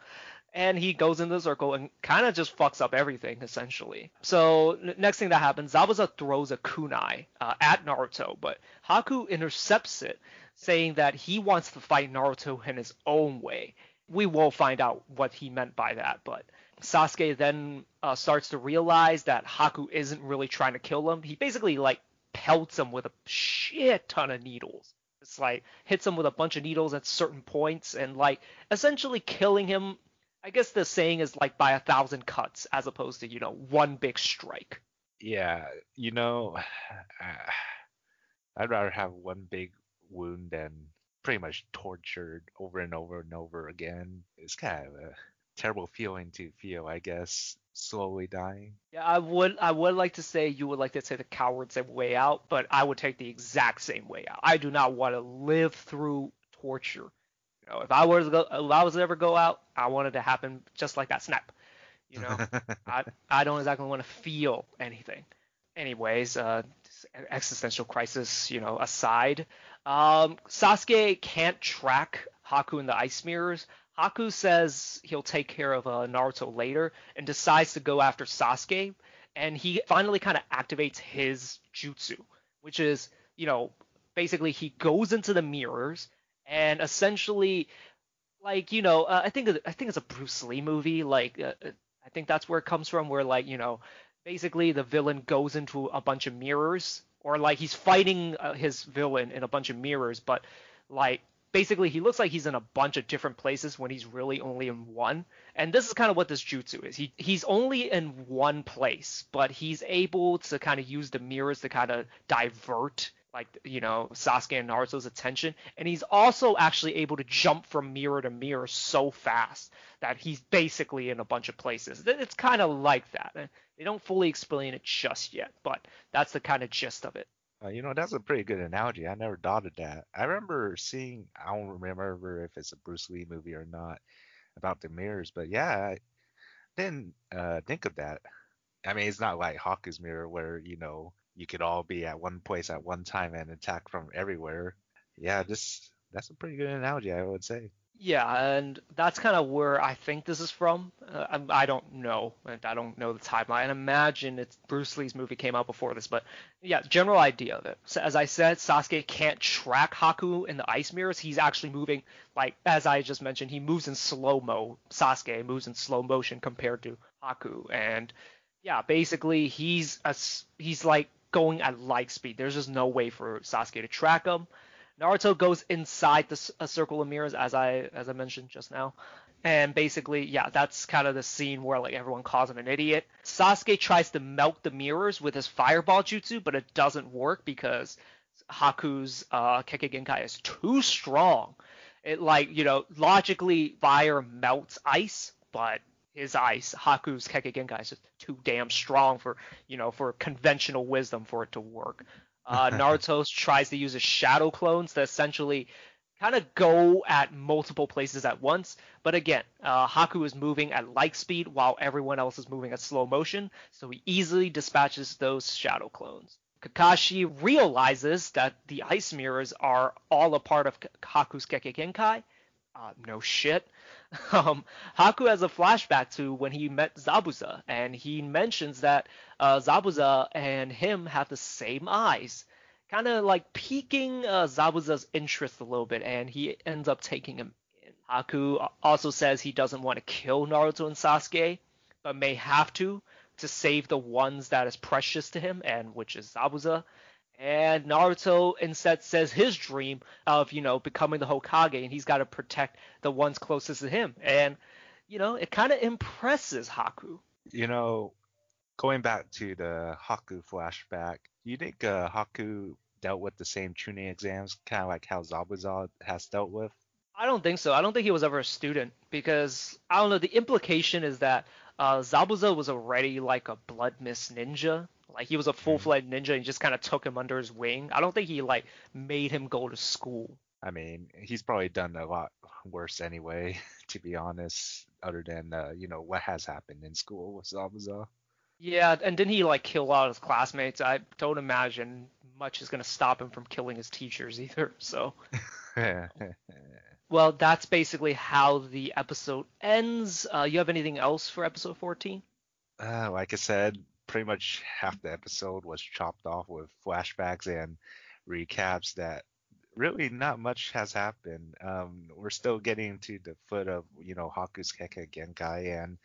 and he goes into the circle and kind of just fucks up everything essentially. So n- next thing that happens, Zabuza throws a kunai uh, at Naruto, but Haku intercepts it, saying that he wants to fight Naruto in his own way. We will find out what he meant by that, but Sasuke then uh, starts to realize that Haku isn't really trying to kill him. He basically like pelts him with a shit ton of needles. It's like hits him with a bunch of needles at certain points and like essentially killing him I guess the saying is like by a thousand cuts as opposed to, you know, one big strike. Yeah, you know, I'd rather have one big wound than pretty much tortured over and over and over again. It's kind of a terrible feeling to feel, I guess, slowly dying. Yeah, I would I would like to say you would like to say the coward's way out, but I would take the exact same way out. I do not want to live through torture. Know, if I was to go, if I was to ever go out, I wanted to happen just like that snap. You know, I I don't exactly want to feel anything. Anyways, uh, existential crisis, you know, aside, um, Sasuke can't track Haku in the ice mirrors. Haku says he'll take care of uh, Naruto later and decides to go after Sasuke, and he finally kind of activates his jutsu, which is, you know, basically he goes into the mirrors and essentially, like, you know, uh, I think I think it's a Bruce Lee movie, like. Uh, uh, I think that's where it comes from, where like you know, basically the villain goes into a bunch of mirrors or like he's fighting uh, his villain in a bunch of mirrors, but like basically he looks like he's in a bunch of different places when he's really only in one. And this is kind of what this jutsu is. He he's only in one place, but he's able to kind of use the mirrors to kind of divert like you know Sasuke and Naruto's attention, and he's also actually able to jump from mirror to mirror so fast that he's basically in a bunch of places. It's kind of like that. They don't fully explain it just yet, but that's the kind of gist of it. Uh, you know, that's a pretty good analogy. I never thought of that. I remember seeing, I don't remember if it's a Bruce Lee movie or not, about the mirrors, but yeah, I didn't uh, think of that. I mean, it's not like Haku's mirror where, you know, you could all be at one place at one time and attack from everywhere. Yeah, this that's a pretty good analogy, I would say. Yeah, and that's kind of where I think this is from. Uh, I, I, don't know. I don't know the timeline. I imagine it's Bruce Lee's movie came out before this, but yeah, general idea of it. So as I said, Sasuke can't track Haku in the ice mirrors. He's actually moving like as I just mentioned. He moves in slow mo. Sasuke moves in slow motion compared to Haku, and yeah, basically he's a, he's like going at light speed. There's just no way for Sasuke to track him. Naruto goes inside the circle of mirrors, as I as I mentioned just now, and basically, yeah, that's kind of the scene where like everyone calls him an idiot. Sasuke tries to melt the mirrors with his fireball jutsu, but it doesn't work because Haku's uh, Kekkei is too strong. It like you know logically fire melts ice, but his ice, Haku's Kekkei Genkai is just too damn strong for you know for conventional wisdom for it to work. Uh, Naruto tries to use his shadow clones to essentially kind of go at multiple places at once. But again, uh, Haku is moving at light speed while everyone else is moving at slow motion, so he easily dispatches those shadow clones. Kakashi realizes that the ice mirrors are all a part of Haku's Kekkei Genkai. Uh, no shit. um, Haku has a flashback to when he met Zabuza, and he mentions that uh, Zabuza and him have the same eyes, kind of like piquing uh, Zabuza's interest a little bit, and he ends up taking him in. Haku also says he doesn't want to kill Naruto and Sasuke, but may have to to save the ones that is precious to him, and which is Zabuza. And Naruto instead says his dream of, you know, becoming the Hokage and he's got to protect the ones closest to him. And, you know, it kind of impresses Haku. You know, going back to the Haku flashback, do you think uh, Haku dealt with the same Chunin exams, kind of like how Zabuza has dealt with? I don't think so. I don't think he was ever a student because I don't know. The implication is that uh, Zabuza was already like a blood mist ninja, like he was a full fledged ninja and just kind of took him under his wing. I don't think he like made him go to school. I mean, he's probably done a lot worse anyway, to be honest. Other than uh, you know what has happened in school with Zabuza. Yeah, and didn't he like kill a lot of his classmates? I don't imagine much is gonna stop him from killing his teachers either. So. well, that's basically how the episode ends. Uh, you have anything else for episode 14? Uh, like I said, pretty much half the episode was chopped off with flashbacks and recaps that really not much has happened. Um, we're still getting to the foot of, you know, Haku's Kekkei Genkai and,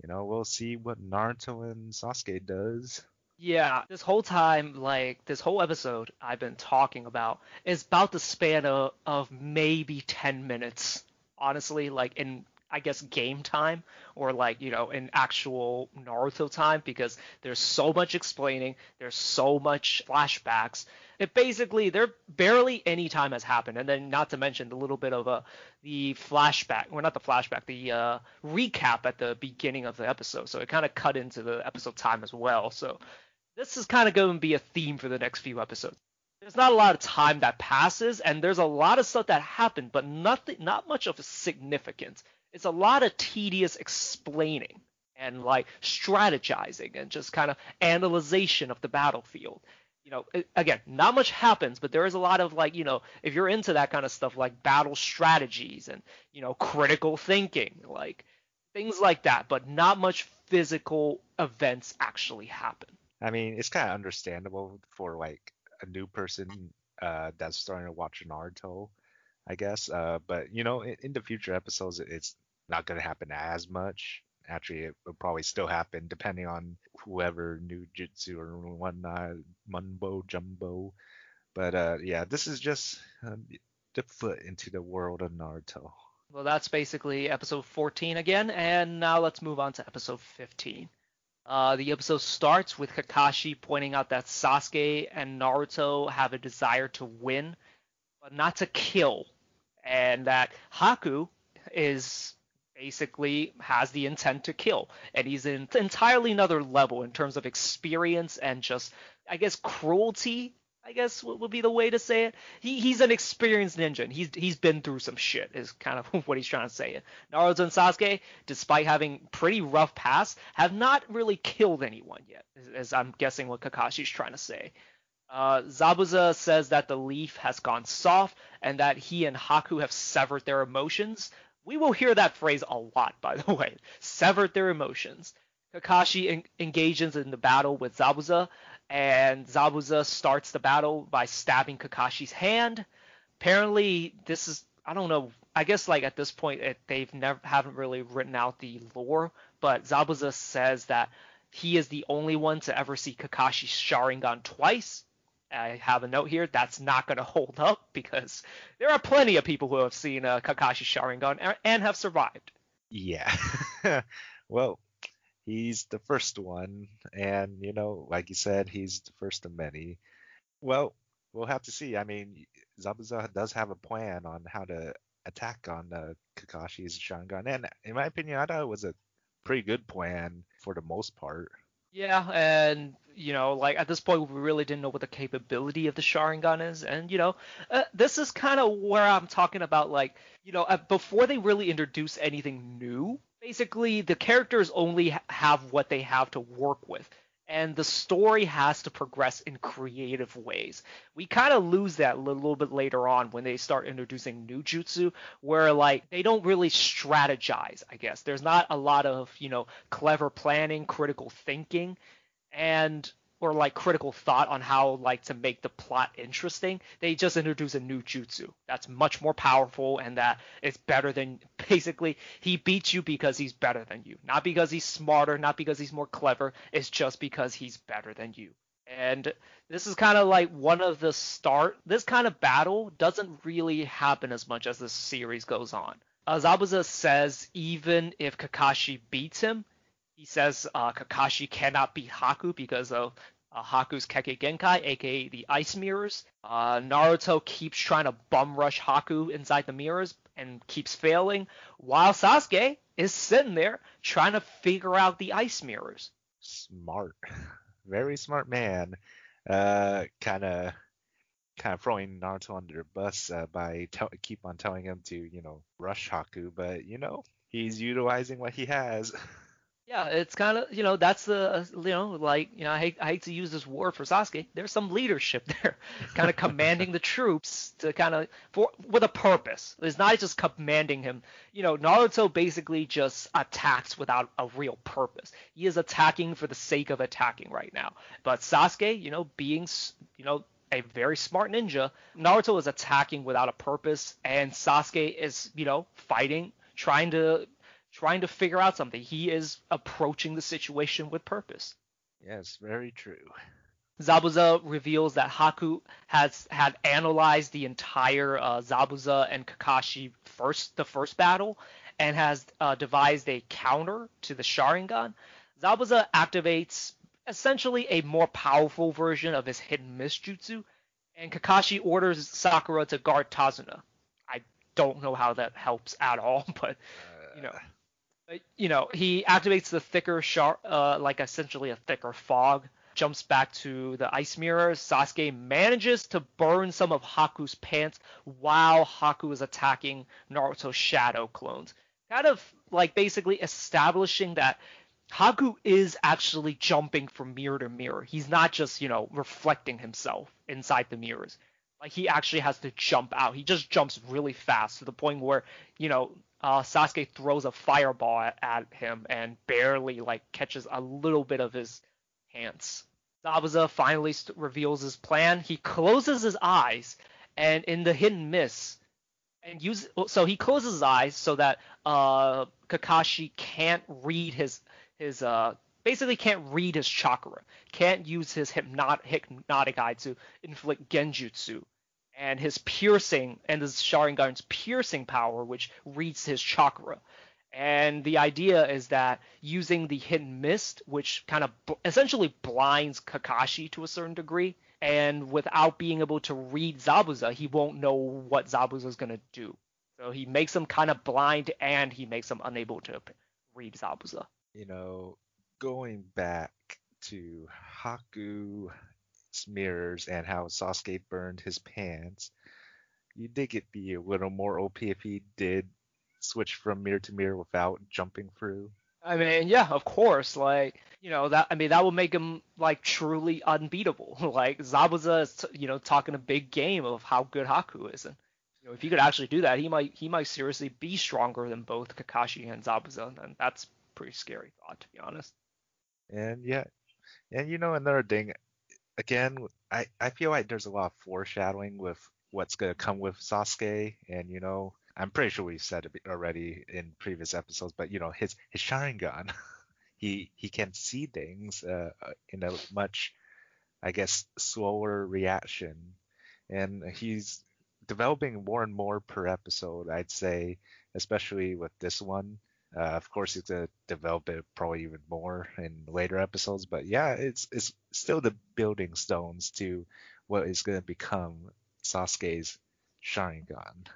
you know, we'll see what Naruto and Sasuke does. Yeah, this whole time, like this whole episode I've been talking about is about the span of, of maybe 10 minutes. Honestly, like in I guess game time or like you know in actual Naruto time because there's so much explaining, there's so much flashbacks. It basically there barely any time has happened, and then not to mention the little bit of a the flashback, or not the flashback, the uh, recap at the beginning of the episode. So it kind of cut into the episode time as well. So this is kind of going to be a theme for the next few episodes there's not a lot of time that passes and there's a lot of stuff that happened but nothing not much of a significance it's a lot of tedious explaining and like strategizing and just kind of analyzation of the battlefield. You know, again, not much happens, but there is a lot of like, you know, if you're into that kind of stuff like battle strategies and, you know, critical thinking, like things like that, but not much physical events actually happen. I mean, it's kind of understandable for like a new person uh, that's starting to watch Naruto I guess. Uh, but you know, in, in, the future episodes, it's not going to happen as much. Actually, it will probably still happen depending on whoever new jutsu or whatnot, Mumbo Jumbo. But uh, yeah, this is just uh, the foot into the world of Naruto. Well, that's basically episode 14 again, and now let's move on to episode 15. Uh, the episode starts with Kakashi pointing out that Sasuke and Naruto have a desire to win, but not to kill and that Haku is basically has the intent to kill, and he's in entirely another level in terms of experience and just, I guess, cruelty. I guess would be the way to say it. He he's an experienced ninja. And he's he's been through some shit. Is kind of what he's trying to say. Naruto and Sasuke, despite having pretty rough past, have not really killed anyone yet. As I'm guessing what Kakashi's trying to say. Uh, Zabuza says that the leaf has gone soft and that he and Haku have severed their emotions. We will hear that phrase a lot, by the way. Severed their emotions. Kakashi en- engages in the battle with Zabuza, and Zabuza starts the battle by stabbing Kakashi's hand. Apparently, this is I don't know. I guess like at this point it, they've never haven't really written out the lore, but Zabuza says that he is the only one to ever see Kakashi's Sharingan twice, I have a note here that's not going to hold up because there are plenty of people who have seen uh, Kakashi Sharingan and have survived. Yeah. well, he's the first one, and you know, like you said, he's the first of many. Well, we'll have to see. I mean, Zabuza does have a plan on how to attack on uh, Kakashi's Sharingan, and in my opinion, I thought it was a pretty good plan for the most part. Yeah, and you know, like at this point, we really didn't know what the capability of the Sharingan is, and you know, uh, this is kind of where I'm talking about, like, you know, uh, before they really introduce anything new, basically the characters only ha- have what they have to work with and the story has to progress in creative ways. We kind of lose that a little bit later on when they start introducing new jutsu, where like they don't really strategize. I guess there's not a lot of you know clever planning, critical thinking, and or like critical thought on how like to make the plot interesting. They just introduce a new jutsu that's much more powerful and that is better than basically he beats you because he's better than you. Not because he's smarter, not because he's more clever, it's just because he's better than you. And this is kind of like one of the start this kind of battle doesn't really happen as much as the series goes on. Azabuza says even if Kakashi beats him, he says uh, Kakashi cannot beat Haku because of uh, Haku's Kekkei Genkai, aka the Ice Mirrors. Uh, Naruto keeps trying to bum rush Haku inside the mirrors and keeps failing, while Sasuke is sitting there trying to figure out the Ice Mirrors. Smart, very smart man. Kind of, kind of throwing Naruto under the bus uh, by keep on telling him to, you know, rush Haku, but you know, he's utilizing what he has. Yeah, it's kind of you know that's the uh, you know like you know I hate I hate to use this word for Sasuke. There's some leadership there, kind of commanding the troops to kind of for with a purpose. It's not just commanding him. You know, Naruto basically just attacks without a real purpose. He is attacking for the sake of attacking right now. But Sasuke, you know, being you know a very smart ninja, Naruto is attacking without a purpose, and Sasuke is you know fighting, trying to trying to figure out something. He is approaching the situation with purpose. Yes, very true. Zabuza reveals that Haku has had analyzed the entire uh, Zabuza and Kakashi first the first battle, and has uh, devised a counter to the Sharingan. Zabuza activates essentially a more powerful version of his hidden mist jutsu, and Kakashi orders Sakura to guard Tazuna. I don't know how that helps at all, but you know, but, you know, he activates the thicker uh, like essentially a thicker fog. Jumps back to the ice mirror. Sasuke manages to burn some of Haku's pants while Haku is attacking Naruto's shadow clones. Kind of like basically establishing that Haku is actually jumping from mirror to mirror. He's not just, you know, reflecting himself inside the mirrors. Like he actually has to jump out. He just jumps really fast to the point where, you know, uh, Sasuke throws a fireball at, at him and barely like catches a little bit of his pants. Zabuza finally st- reveals his plan. He closes his eyes, and in the hidden mist, and use so he closes his eyes so that uh, Kakashi can't read his his uh basically can't read his chakra, can't use his hypnot- hypnotic eye to inflict genjutsu, and his piercing and his Sharingan's piercing power, which reads his chakra. And the idea is that using the hidden mist, which kind of b- essentially blinds Kakashi to a certain degree, and without being able to read Zabuza, he won't know what Zabuza is going to do. So he makes him kind of blind and he makes him unable to read Zabuza. You know, going back to Haku mirrors and how Sasuke burned his pants, you think it'd be a little more OP if he did switch from mirror to mirror without jumping through. I mean, yeah, of course. Like, you know, that I mean, that would make him like truly unbeatable. like Zabuza is, you know, talking a big game of how good Haku is, and you know, if he could actually do that, he might he might seriously be stronger than both Kakashi and Zabuza, and that's pretty scary thought, to be honest. And yeah, and you know another thing, again, I I feel like there's a lot of foreshadowing with what's gonna come with Sasuke, and you know, I'm pretty sure we've said it already in previous episodes, but you know, his his Sharingan, he he can see things uh, in a much, I guess, slower reaction, and he's developing more and more per episode. I'd say, especially with this one. Uh, of course, he's gonna develop it probably even more in later episodes, but yeah, it's it's still the building stones to what is gonna become Sasuke's Sharingan.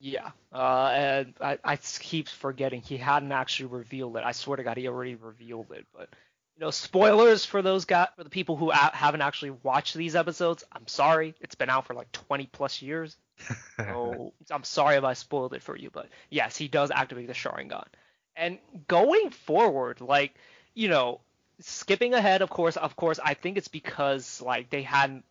Yeah, uh, and I, I keep forgetting he hadn't actually revealed it. I swear to God, he already revealed it. But you know, spoilers for those guys, for the people who a- haven't actually watched these episodes. I'm sorry, it's been out for like 20 plus years. So I'm sorry if I spoiled it for you, but yes, he does activate the Sharingan. And going forward, like you know, skipping ahead, of course, of course, I think it's because like they hadn't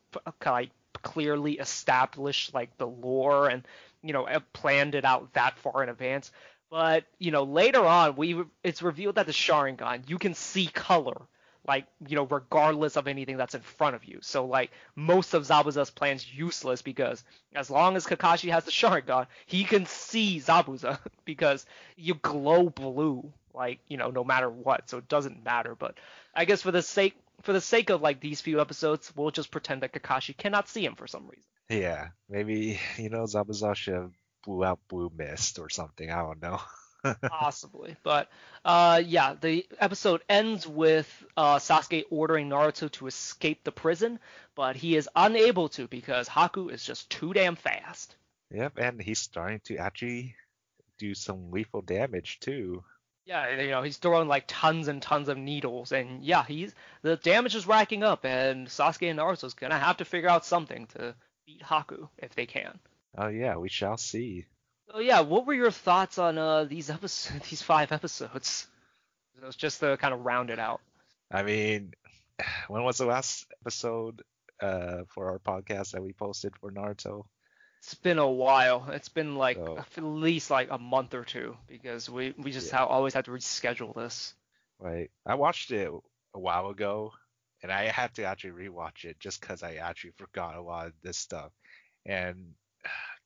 like clearly established like the lore and you know planned it out that far in advance. But you know later on, we it's revealed that the Sharingan you can see color like you know regardless of anything that's in front of you. So like most of Zabuza's plans useless because as long as Kakashi has the Sharingan, he can see Zabuza because you glow blue like you know no matter what, so it doesn't matter. But I guess for the sake for the sake of like these few episodes, we'll just pretend that Kakashi cannot see him for some reason. Yeah, maybe you know Zabuza should blew out blue mist or something. I don't know. Possibly, but uh, yeah, the episode ends with uh, Sasuke ordering Naruto to escape the prison, but he is unable to because Haku is just too damn fast. Yep, and he's starting to actually do some lethal damage too. Yeah, you know, he's throwing like tons and tons of needles, and yeah, he's the damage is racking up, and Sasuke and Naruto's gonna have to figure out something to beat Haku if they can. Oh yeah, we shall see. So yeah, what were your thoughts on uh, these episodes, these five episodes? It was just to kind of round it out. I mean, when was the last episode uh, for our podcast that we posted for Naruto? It's been a while. It's been like So- at least like a month or two because we we just Yeah. ha- always have to reschedule this. Right. I watched it a while ago, and I had to actually rewatch it just because I actually forgot a lot of this stuff. And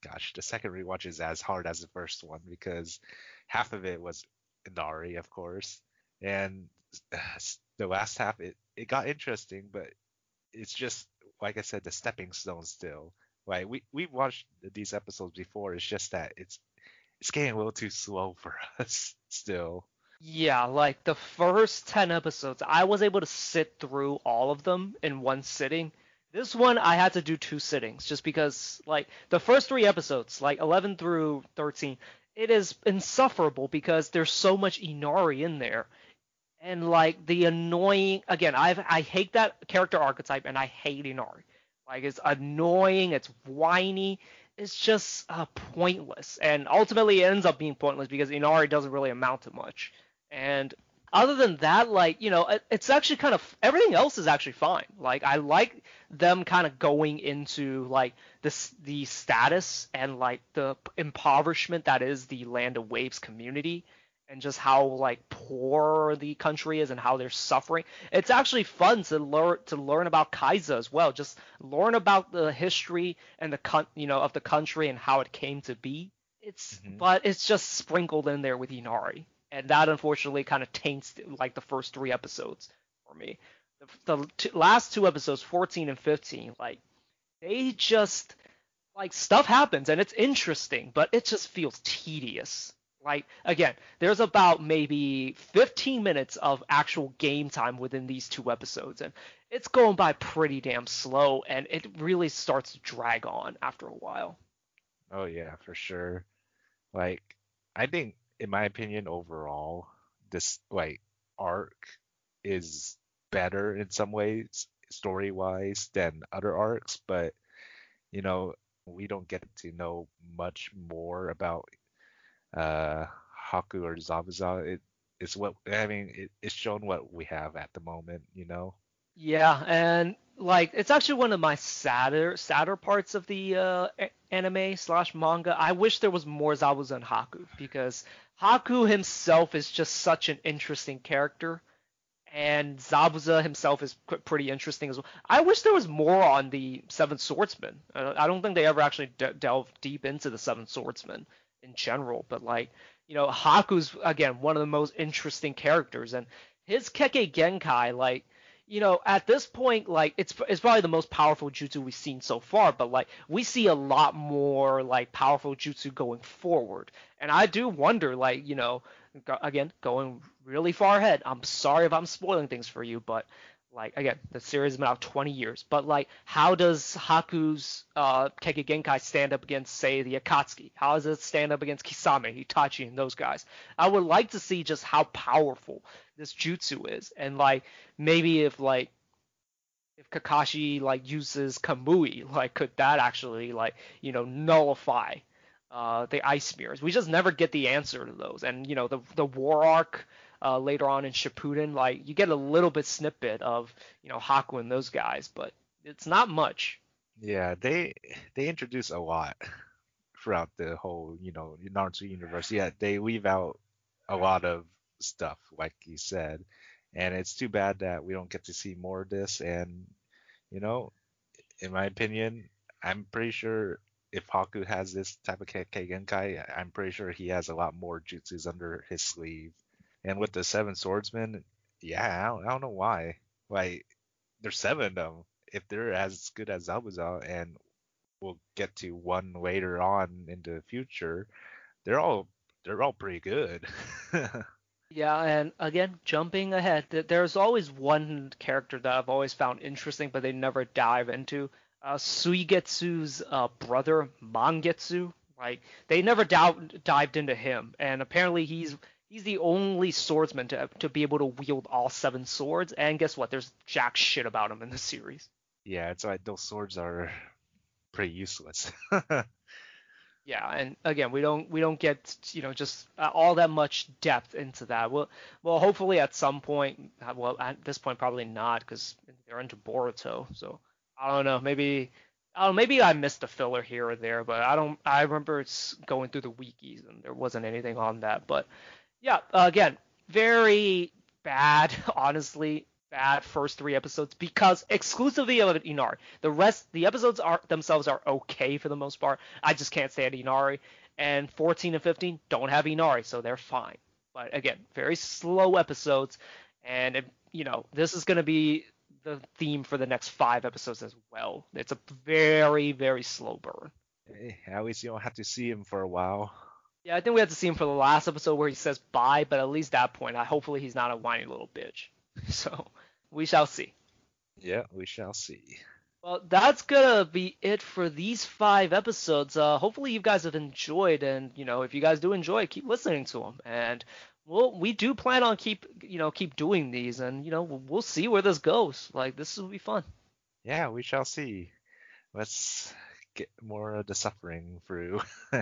gosh, the second rewatch is as hard as the first one because half of it was Inari, of course, and the last half it it got interesting, but it's just like I said, the stepping stone still. Like we we watched these episodes before. It's just that it's it's getting a little too slow for us still. Yeah, like the first 10 episodes, I was able to sit through all of them in one sitting. This one, I had to do two sittings just because, like, the first three episodes, like 11 through 13, it is insufferable because there's so much Inari in there. And, like, the annoying, again, i I hate that character archetype and I hate Inari. Like, it's annoying, it's whiny, it's just uh, pointless. And ultimately, it ends up being pointless because Inari doesn't really amount to much. And other than that, like, you know, it, it's actually kind of everything else is actually fine. Like, I like them kind of going into like this the status and like the impoverishment that is the Land of Waves community and just how like poor the country is and how they're suffering. It's actually fun to learn to learn about Kaiza as well. Just learn about the history and the con- you know of the country and how it came to be. It's mm-hmm. but it's just sprinkled in there with Inari and that unfortunately kind of taints like the first three episodes for me. The, the two, last two episodes, 14 and 15, like they just like stuff happens and it's interesting, but it just feels tedious. Like again, there's about maybe 15 minutes of actual game time within these two episodes, and it's going by pretty damn slow, and it really starts to drag on after a while. Oh yeah, for sure. Like I think in my opinion, overall, this like arc is better in some ways, story wise, than other arcs. But you know, we don't get to know much more about uh, Haku or Zabuza. It it's what I mean. It, it's shown what we have at the moment. You know. Yeah, and like it's actually one of my sadder sadder parts of the uh, anime slash manga. I wish there was more Zabuza and Haku because Haku himself is just such an interesting character, and Zabuza himself is pretty interesting as well. I wish there was more on the Seven Swordsman. I don't think they ever actually de- delved deep into the Seven Swordsman in general, but like you know, Haku's again one of the most interesting characters, and his Kekkei Genkai like you know, at this point, like it's it's probably the most powerful jutsu we've seen so far, but like we see a lot more like powerful jutsu going forward, and I do wonder, like you know, again going really far ahead. I'm sorry if I'm spoiling things for you, but like again, the series has been out 20 years, but like, how does Haku's uh, Kekkei Genkai stand up against, say, the Akatsuki? How does it stand up against Kisame, Itachi, and those guys? I would like to see just how powerful this jutsu is, and like maybe if like if Kakashi like uses Kamui, like could that actually like you know nullify uh, the ice mirrors? We just never get the answer to those, and you know the the war arc uh, later on in Shippuden. Like you get a little bit snippet of you know Haku and those guys, but it's not much. Yeah, they they introduce a lot throughout the whole you know Naruto universe. Yeah, they leave out a lot of stuff, like you said, and it's too bad that we don't get to see more of this. And you know, in my opinion, I'm pretty sure if Haku has this type of Kekkei Genkai, I'm pretty sure he has a lot more jutsus under his sleeve and with the seven swordsmen, yeah, I don't, I don't know why. Like, there's seven of them. If they're as good as Zabuza, and we'll get to one later on in the future, they're all they're all pretty good. yeah, and again, jumping ahead, there's always one character that I've always found interesting, but they never dive into. Uh, Suigetsu's uh, brother Mangetsu, like they never dived into him, and apparently he's he's the only swordsman to to be able to wield all seven swords. And guess what? There's jack shit about him in the series. Yeah, it's like those swords are pretty useless. yeah, and again, we don't we don't get you know just uh, all that much depth into that. Well, well, hopefully at some point. Uh, well, at this point probably not because they're into Boruto. So I don't know. Maybe. Oh, maybe I missed a filler here or there, but I don't. I remember it's going through the wikis and there wasn't anything on that. But yeah, uh, again, very bad, honestly, bad first three episodes because exclusively of Inari. The rest, the episodes are themselves are okay for the most part. I just can't stand Inari. And 14 and 15 don't have Inari, so they're fine. But again, very slow episodes, and it, you know this is going to be the theme for the next five episodes as well. It's a very very slow burn. Hey, at least you don't have to see him for a while. Yeah, I think we have to see him for the last episode where he says bye, but at least that point, I hopefully he's not a whiny little bitch. So we shall see. Yeah, we shall see. Well, that's gonna be it for these five episodes. Uh, hopefully you guys have enjoyed, and you know, if you guys do enjoy, keep listening to them. And well, we do plan on keep, you know, keep doing these, and you know, we'll see where this goes. Like this will be fun. Yeah, we shall see. Let's get more of the suffering through.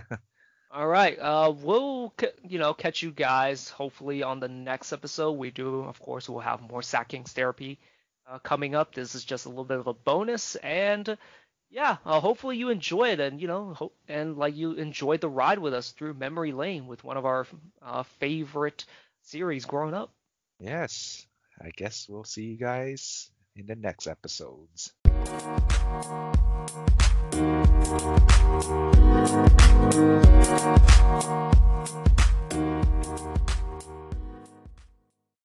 All right. Uh, we'll you know catch you guys hopefully on the next episode. We do, of course, we'll have more Sacking's therapy uh, coming up. This is just a little bit of a bonus, and yeah, uh, hopefully you enjoy it, and you know, hope and like you enjoyed the ride with us through memory lane with one of our uh, favorite series growing up. Yes, I guess we'll see you guys in the next episodes. Thank you.